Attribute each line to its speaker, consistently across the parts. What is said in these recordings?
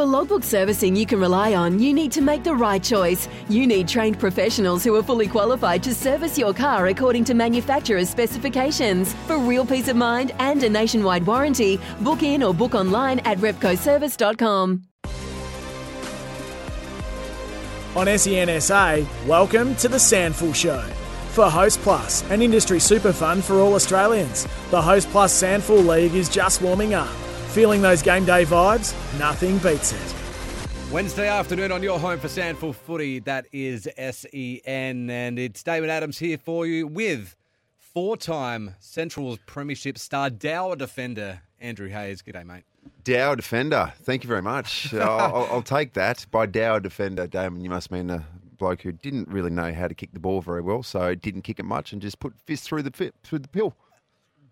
Speaker 1: For logbook servicing you can rely on, you need to make the right choice. You need trained professionals who are fully qualified to service your car according to manufacturer's specifications. For real peace of mind and a nationwide warranty, book in or book online at repcoservice.com.
Speaker 2: On SEN SA, welcome to the SANFL Show. For Hostplus, an industry super fund for all Australians, the Host Plus SANFL League is just warming up. Feeling those game day vibes? Nothing beats it.
Speaker 3: Wednesday afternoon on your home for SANFL Footy, that is SEN, and it's Damon Adams here for you with four-time Central's Premiership star Dower defender Andrew Hayes. G'day, mate.
Speaker 4: Dower defender. Thank you very much. I'll, I'll, take that. By Dower defender, Damon, you must mean a bloke who didn't really know how to kick the ball very well, so didn't kick it much and just put fist through the through the pill.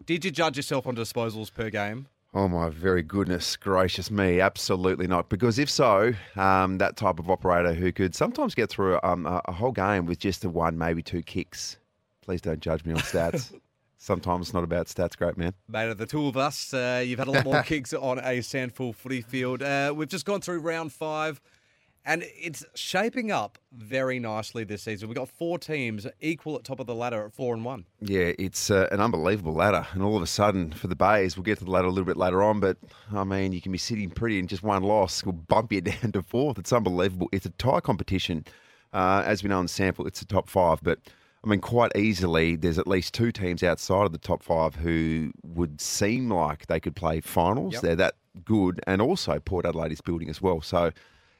Speaker 3: Did you judge yourself on disposals per game?
Speaker 4: Oh my very goodness gracious me! Absolutely not. Because if so, um, that type of operator who could sometimes get through um, a, a, whole game with just the one, maybe two kicks. Please don't judge me on stats. sometimes it's not about stats, great man.
Speaker 3: Mate, of the two of us, uh, you've had a lot more kicks on a SANFL footy field. Uh, we've just gone through round five. And it's shaping up very nicely this season. We've got four teams equal at top of the ladder at four and one.
Speaker 4: Yeah, it's uh, an unbelievable ladder. And all of a sudden, for the Bays, we'll get to the ladder a little bit later on. But I mean, you can be sitting pretty and just one loss will bump you down to fourth. It's unbelievable. It's a tie competition. Uh, as we know in the SANFL, it's the top five. But I mean, quite easily, there's at least two teams outside of the top five who would seem like they could play finals. Yep. They're that good. And also, Port Adelaide is building as well. So,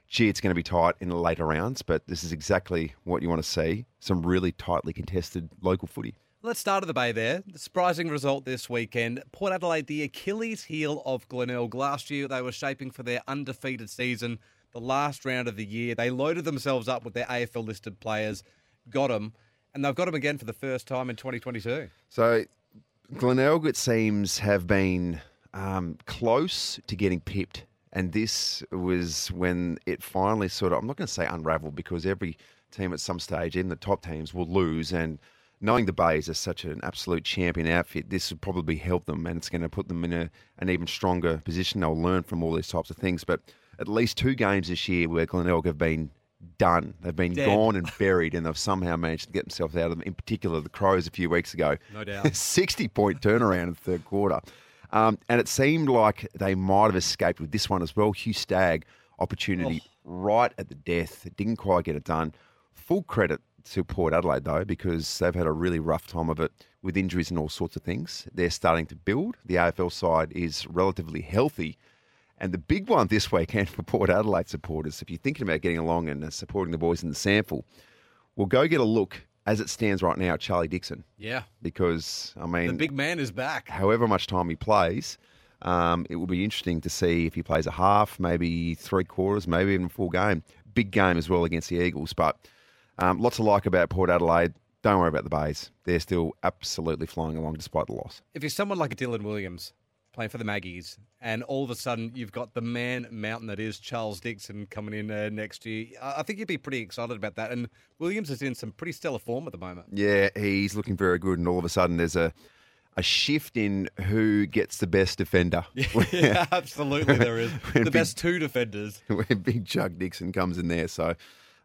Speaker 4: gee, it's going to be tight in the later rounds, but this is exactly what you want to see some really tightly contested local footy.
Speaker 3: Let's start at the Bay there. The surprising result this weekend. Port Adelaide, the Achilles heel of Glenelg. Last year, they were shaping for their undefeated season, the last round of the year. They loaded themselves up with their AFL listed players, got them, and they've got them again for the first time in 2022.
Speaker 4: So, Glenelg, it seems, have been um, close to getting pipped and this was when it finally sort of, I'm not going to say unraveled because every team at some stage, in the top teams, will lose. And knowing the Bays are such an absolute champion outfit, this will probably help them and it's going to put them in a, an even stronger position. They'll learn from all these types of things. But at least two games this year where Glenelg have been done. They've been Dead. gone and buried, and they've somehow managed to get themselves out of them. In particular, the Crows a few weeks ago.
Speaker 3: No doubt.
Speaker 4: 60 point turnaround in the third quarter. Um, and it seemed like they might have escaped with this one as well. Hugh Stagg opportunity oh. right at the death. It didn't quite get it done. Full credit to Port Adelaide though, because they've had a really rough time of it with injuries and all sorts of things. They're starting to build. The AFL side is relatively healthy. And the big one this weekend for Port Adelaide supporters, if you're thinking about getting along and supporting the boys in the SANFL, well, go get a look as it stands right now, Charlie Dixon.
Speaker 3: Yeah.
Speaker 4: Because, I mean,
Speaker 3: the big man is back.
Speaker 4: However much time he plays, um, it will be interesting to see if he plays a half, maybe three quarters, maybe even a full game. Big game as well against the Eagles. But um, lots to like about Port Adelaide. Don't worry about the Bays. They're still absolutely flying along despite the loss.
Speaker 3: If you're someone like Dylan Williams, playing for the Maggies, and all of a sudden you've got the man mountain that is Charles Dixon coming in uh, next year. I think you'd be pretty excited about that. And Williams is in some pretty stellar form at the moment.
Speaker 4: Yeah, he's looking very good, and all of a sudden there's a a shift in who gets the best defender.
Speaker 3: yeah, absolutely, there is the big, best two defenders.
Speaker 4: When Big Chuck Dixon comes in there, so.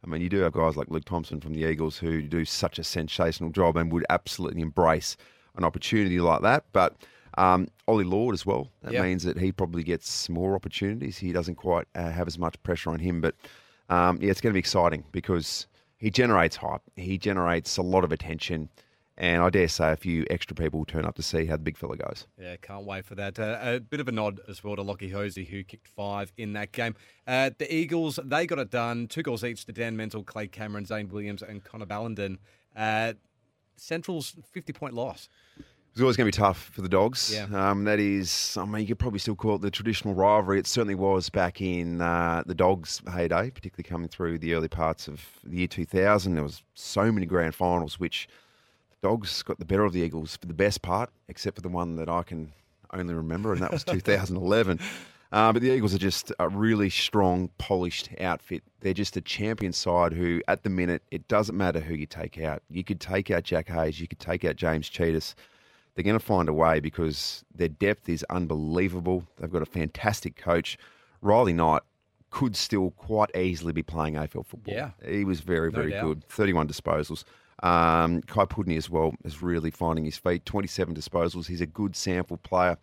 Speaker 4: I mean, you do have guys like Luke Thompson from the Eagles who do such a sensational job and would absolutely embrace an opportunity like that. But um, Ollie Lord as well. That yep. means that he probably gets more opportunities. He doesn't quite uh, have as much pressure on him, but um, yeah, it's going to be exciting because he generates hype. He generates a lot of attention. And I dare say a few extra people will turn up to see how the big fella goes.
Speaker 3: Yeah, can't wait for that. Uh, a bit of a nod as well to Lockie Hosie, who kicked five in that game. Uh, the Eagles, they got it done. Two goals each to Dan Menzel, Clay Cameron, Zane Williams, and Connor Ballenden. Uh, Central's 50 point loss.
Speaker 4: It's always going to be tough for the Dogs.
Speaker 3: Yeah.
Speaker 4: Um, that is, I mean, you could probably still call it the traditional rivalry. It certainly was back in uh, the Dogs' heyday, particularly coming through the early parts of the year 2000. There was so many grand finals, which the Dogs got the better of the Eagles for the best part, except for the one that I can only remember, and that was 2011. Uh, but the Eagles are just a really strong, polished outfit. They're just a champion side who, at the minute, it doesn't matter who you take out. You could take out Jack Hayes, you could take out James Tsitas they're going to find a way because their depth is unbelievable. They've got a fantastic coach. Riley Knight could still quite easily be playing AFL football.
Speaker 3: Yeah.
Speaker 4: He was very,
Speaker 3: No
Speaker 4: very
Speaker 3: doubt.
Speaker 4: good. 31 disposals. Um, Kai Pudney as well is really finding his feet. 27 disposals. He's a good SANFL player.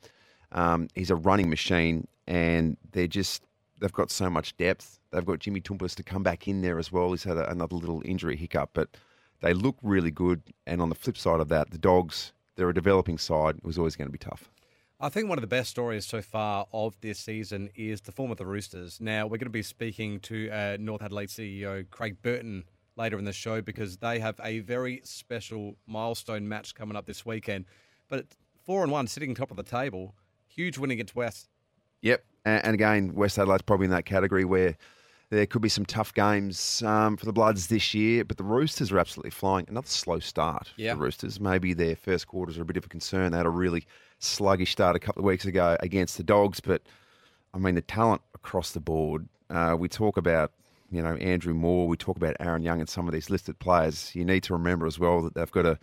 Speaker 4: Um, he's a running machine, and they're just they've got so much depth. They've got Jimmy Toumpas to come back in there as well. He's had a, another little injury hiccup, but they look really good. And on the flip side of that, the Dogs, they're a developing side. It was always going to be tough.
Speaker 3: I think one of the best stories so far of this season is the form of the Roosters. Now, we're going to be speaking to uh, North Adelaide CEO Craig Burton later in the show because they have a very special milestone match coming up this weekend. But four and one, sitting top of the table, huge win against West.
Speaker 4: Yep. And, and again, West Adelaide's probably in that category where there could be some tough games um, for the Bloods this year, but the Roosters are absolutely flying. Another slow start
Speaker 3: Yeah.
Speaker 4: for the Roosters. Maybe their first quarters are a bit of a concern. They had a really sluggish start a couple of weeks ago against the Dogs, but I mean, the talent across the board. Uh, we talk about, you know, Andrew Moore, we talk about Aaron Young and some of these listed players. You need to remember as well that they've got a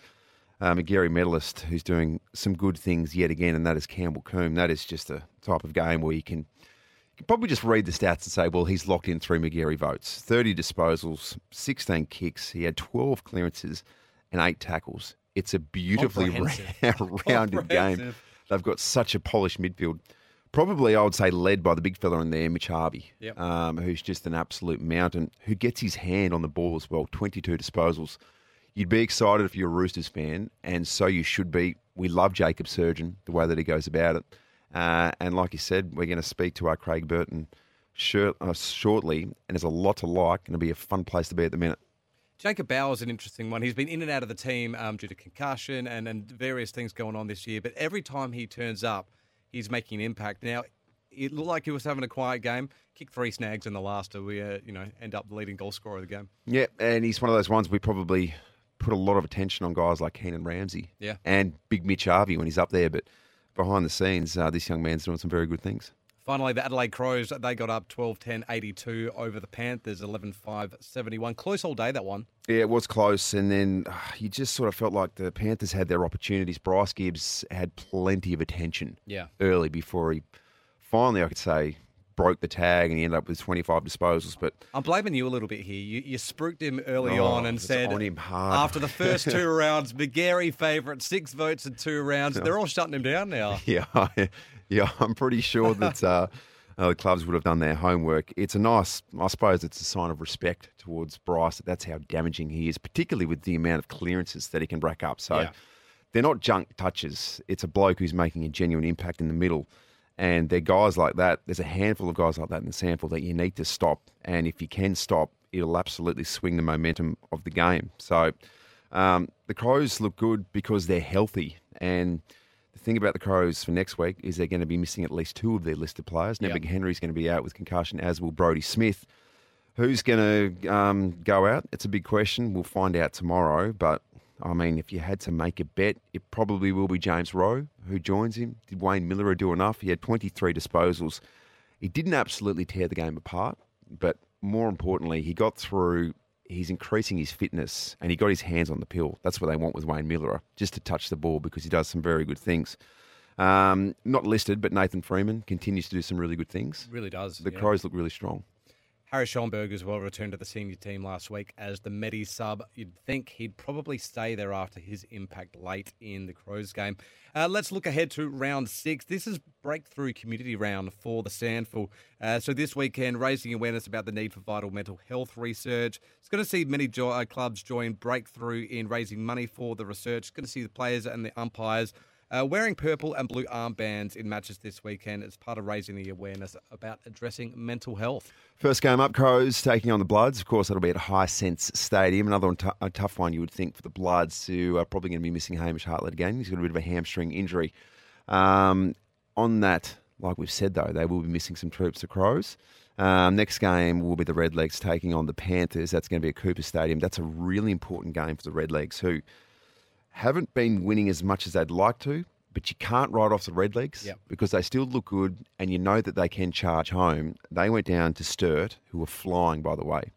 Speaker 4: um, a Magarey medalist who's doing some good things yet again, and that is Campbell Coombe. That is just a type of game where you can, you can probably just read the stats and say, well, he's locked in three Magarey votes 30 disposals, 16 kicks. He had 12 clearances and eight tackles. It's a beautifully rounded game. They've got such a polished midfield. Probably, I would say, led by the big fella in there, Mitch Harvey,
Speaker 3: Yep.
Speaker 4: um, who's just an absolute mountain, who gets his hand on the ball as well. 22 disposals. You'd be excited if you're a Roosters fan, and so you should be. We love Jacob Surgeon, the way that he goes about it. Uh, and like you said, we're going to speak to our Craig Burton short, uh, shortly, and there's a lot to like, and it'll be a fun place to be at the minute.
Speaker 3: Jacob Bauer's an interesting one. He's been in and out of the team um, due to concussion and, and various things going on this year. But every time he turns up, he's making an impact. Now, it looked like he was having a quiet game. Kicked three snags in the last to we uh, you know end up the leading goal scorer of the game.
Speaker 4: Yeah, and he's one of those ones we probably put a lot of attention on guys like Keenan Ramsey
Speaker 3: Yeah.
Speaker 4: and Big Mitch Harvey when he's up there. But behind the scenes, uh, this young man's doing some very good things.
Speaker 3: Finally, the Adelaide Crows, they got up 12 10 82 over the Panthers, 11 5 71. Close all day, that one.
Speaker 4: Yeah, it was close, and then uh, you just sort of felt like the Panthers had their opportunities. Bryce Gibbs had plenty of attention
Speaker 3: Yeah.
Speaker 4: early before he finally, I could say, broke the tag and he ended up with 25 disposals. But
Speaker 3: I'm blaming you a little bit here. You, you spooked him early
Speaker 4: Oh,
Speaker 3: on and said
Speaker 4: on
Speaker 3: after the first two rounds, Magarey favourite, six votes in two rounds. They're all shutting him down now.
Speaker 4: Yeah, yeah, I'm pretty sure that uh, uh, the clubs would have done their homework. It's a nice, I suppose, it's a sign of respect towards Bryce. That that's how damaging he is, particularly with the amount of clearances that he can rack up. So
Speaker 3: Yeah.
Speaker 4: they're not junk touches. It's a bloke who's making a genuine impact in the middle. And they're guys like that. There's a handful of guys like that in the SANFL that you need to stop. And if you can stop, it'll absolutely swing the momentum of the game. So um, the Crows look good because they're healthy. And the thing about the Crows for next week is they're going to be missing at least two of their listed players.
Speaker 3: Yep.
Speaker 4: Big Henry's going to be out with concussion, as will Brodie Smith. Who's going to um, go out? It's a big question. We'll find out tomorrow. But I mean, if you had to make a bet, it probably will be James Rowe who joins him. Did Wayne Milera do enough? He had 23 disposals. He didn't absolutely tear the game apart, but more importantly, he got through. He's increasing his fitness and he got his hands on the pill. That's what they want with Wayne Milera, just to touch the ball because he does some very good things. Um, not listed, but Nathan Freeman continues to do some really good things.
Speaker 3: Really does.
Speaker 4: The
Speaker 3: yeah.
Speaker 4: Crows look really strong.
Speaker 3: Harry Schoenberg as well returned to the senior team last week as the Medi sub. You'd think he'd probably stay there after his impact late in the Crows game. Uh, let's look ahead to round six. This is breakthrough community round for the SANFL. Uh, so this weekend, raising awareness about the need for vital mental health research. It's going to see many jo- uh, clubs join breakthrough in raising money for the research. It's going to see the players and the umpires uh, wearing purple and blue armbands in matches this weekend as part of raising the awareness about addressing mental health.
Speaker 4: First game up, Crows taking on the Bloods. Of course, that'll be at Hisense Stadium. Another one, t- a tough one, you would think, for the Bloods, who are probably going to be missing Hamish Hartlett again. He's got a bit of a hamstring injury. Um, on that, like we've said, though, they will be missing some troops to Crows. Um, next game will be the Redlegs taking on the Panthers. That's going to be at Coopers Stadium. That's a really important game for the Redlegs, who haven't been winning as much as they'd like to, but you can't write off the Redlegs
Speaker 3: Yep.
Speaker 4: because they still look good and you know that they can charge home. They went down to Sturt, who were flying, by the way.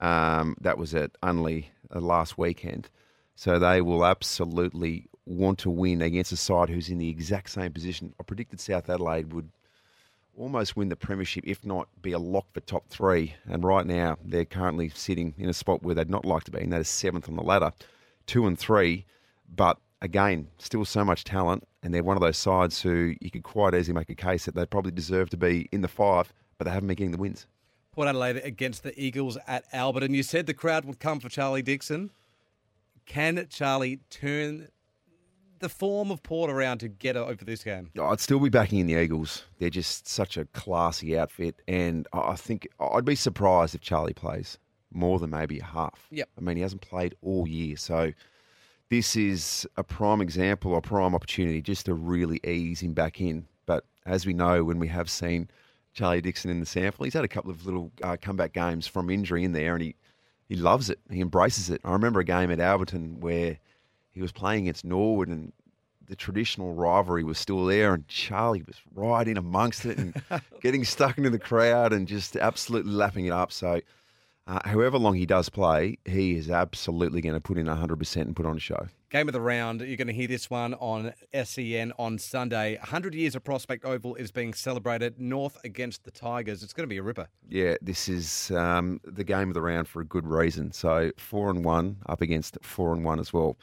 Speaker 4: Um, that was at Unley uh, last weekend. So they will absolutely want to win against a side who's in the exact same position. I predicted South Adelaide would almost win the premiership, if not be a lock for top three. And right now, they're currently sitting in a spot where they'd not like to be, and that is seventh on the ladder, two and three. But again, still so much talent, and they're one of those sides who you could quite easily make a case that they probably deserve to be in the five, but they haven't been getting the wins.
Speaker 3: Port Adelaide against the Eagles at Albert, and you said the crowd would come for Charlie Dixon. Can Charlie turn the form of Port around to get over this game?
Speaker 4: I'd still be backing in the Eagles. They're just such a classy outfit, and I think I'd be surprised if Charlie plays more than maybe half.
Speaker 3: Yep.
Speaker 4: I mean, he hasn't played all year, so this is a prime example, a prime opportunity just to really ease him back in. But as we know, when we have seen Charlie Dixon in the SANFL. He's had a couple of little uh, comeback games from injury in there, and he, he loves it. He embraces it. I remember a game at Alberton where he was playing against Norwood, and the traditional rivalry was still there, and Charlie was right in amongst it and getting stuck into the crowd and just absolutely lapping it up. So, uh, however long he does play, he is absolutely going to put in 100% and put on a show.
Speaker 3: Game of the round. You're going to hear this one on SEN on Sunday. 100 years of Prospect Oval is being celebrated. North against the Tigers. It's going to be a ripper.
Speaker 4: Yeah, this is um, the game of the round for a good reason. So four and one up against four and one as well.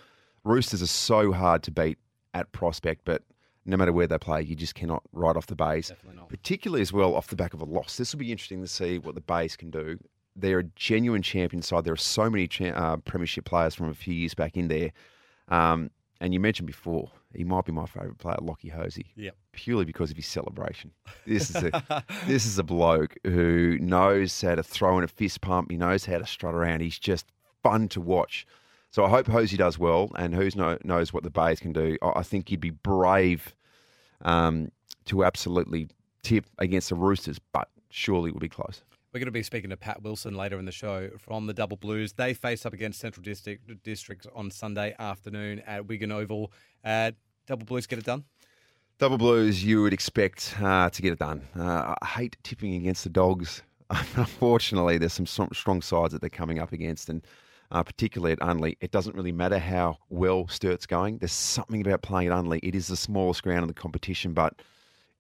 Speaker 4: Roosters are so hard to beat at Prospect, but no matter where they play, you just cannot ride off the Bays. Particularly as well off the back of a loss. This will be interesting to see what the Bays can do. They're a genuine champion side. There are so many cha- uh, premiership players from a few years back in there. Um, and you mentioned before, he might be my favourite player, Lockie Hosie.
Speaker 3: Yep.
Speaker 4: Purely because of his celebration. This is a this is a bloke who knows how to throw in a fist pump. He knows how to strut around. He's just fun to watch. So I hope Hosie does well, and who know, knows what the Bays can do. I, I think he'd be brave um, to absolutely tip against the Roosters, but surely it will be close.
Speaker 3: We're going to be speaking to Pat Wilson later in the show from the Double Blues. They face up against Central District Districts on Sunday afternoon at Wigan Oval. Uh, Double Blues get it done?
Speaker 4: Double Blues, you would expect uh, to get it done. Uh, I hate tipping against the Dogs. Unfortunately, there's some strong sides that they're coming up against, and uh, particularly at Unley, it doesn't really matter how well Sturt's going. There's something about playing at Unley. It is the smallest ground in the competition, but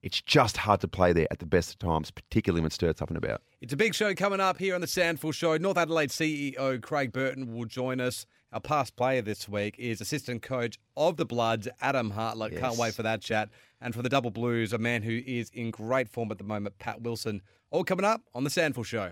Speaker 4: it's just hard to play there at the best of times, particularly when Sturt's up and about.
Speaker 3: It's a big show coming up here on the SANFL Show. North Adelaide CEO Craig Burton will join us. Our past player this week is assistant coach of the Bloods, Adam Hartlett. Yes. Can't wait for that chat. And for the Double Blues, a man who is in great form at the moment, Pat Wilson. All coming up on the SANFL Show.